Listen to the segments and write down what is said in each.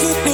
you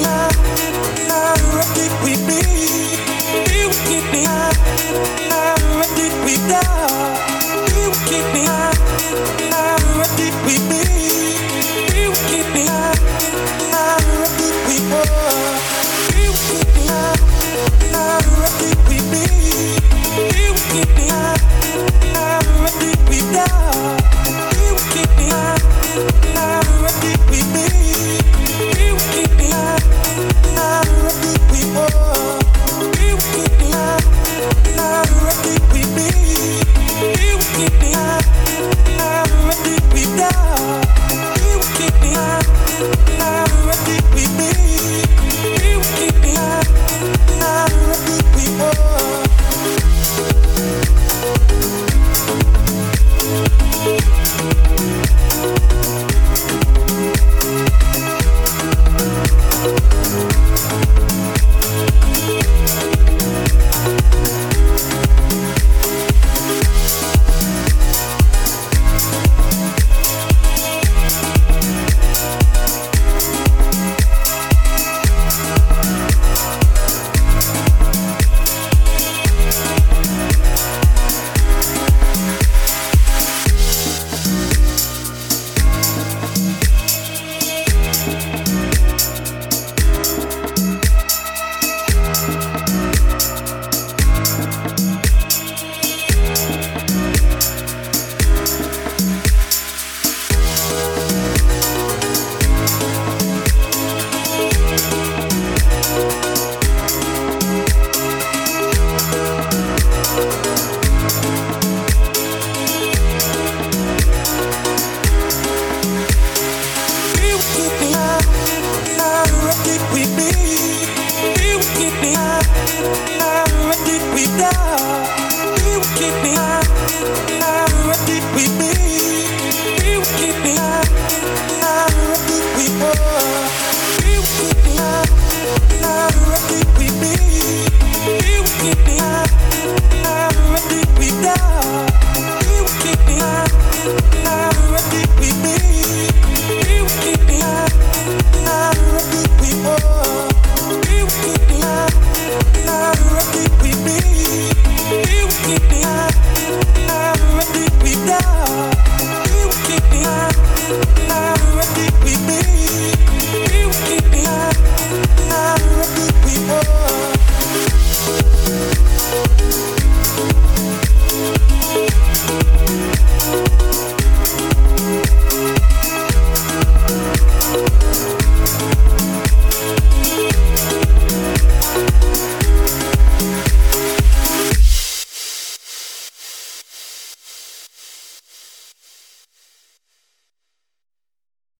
you.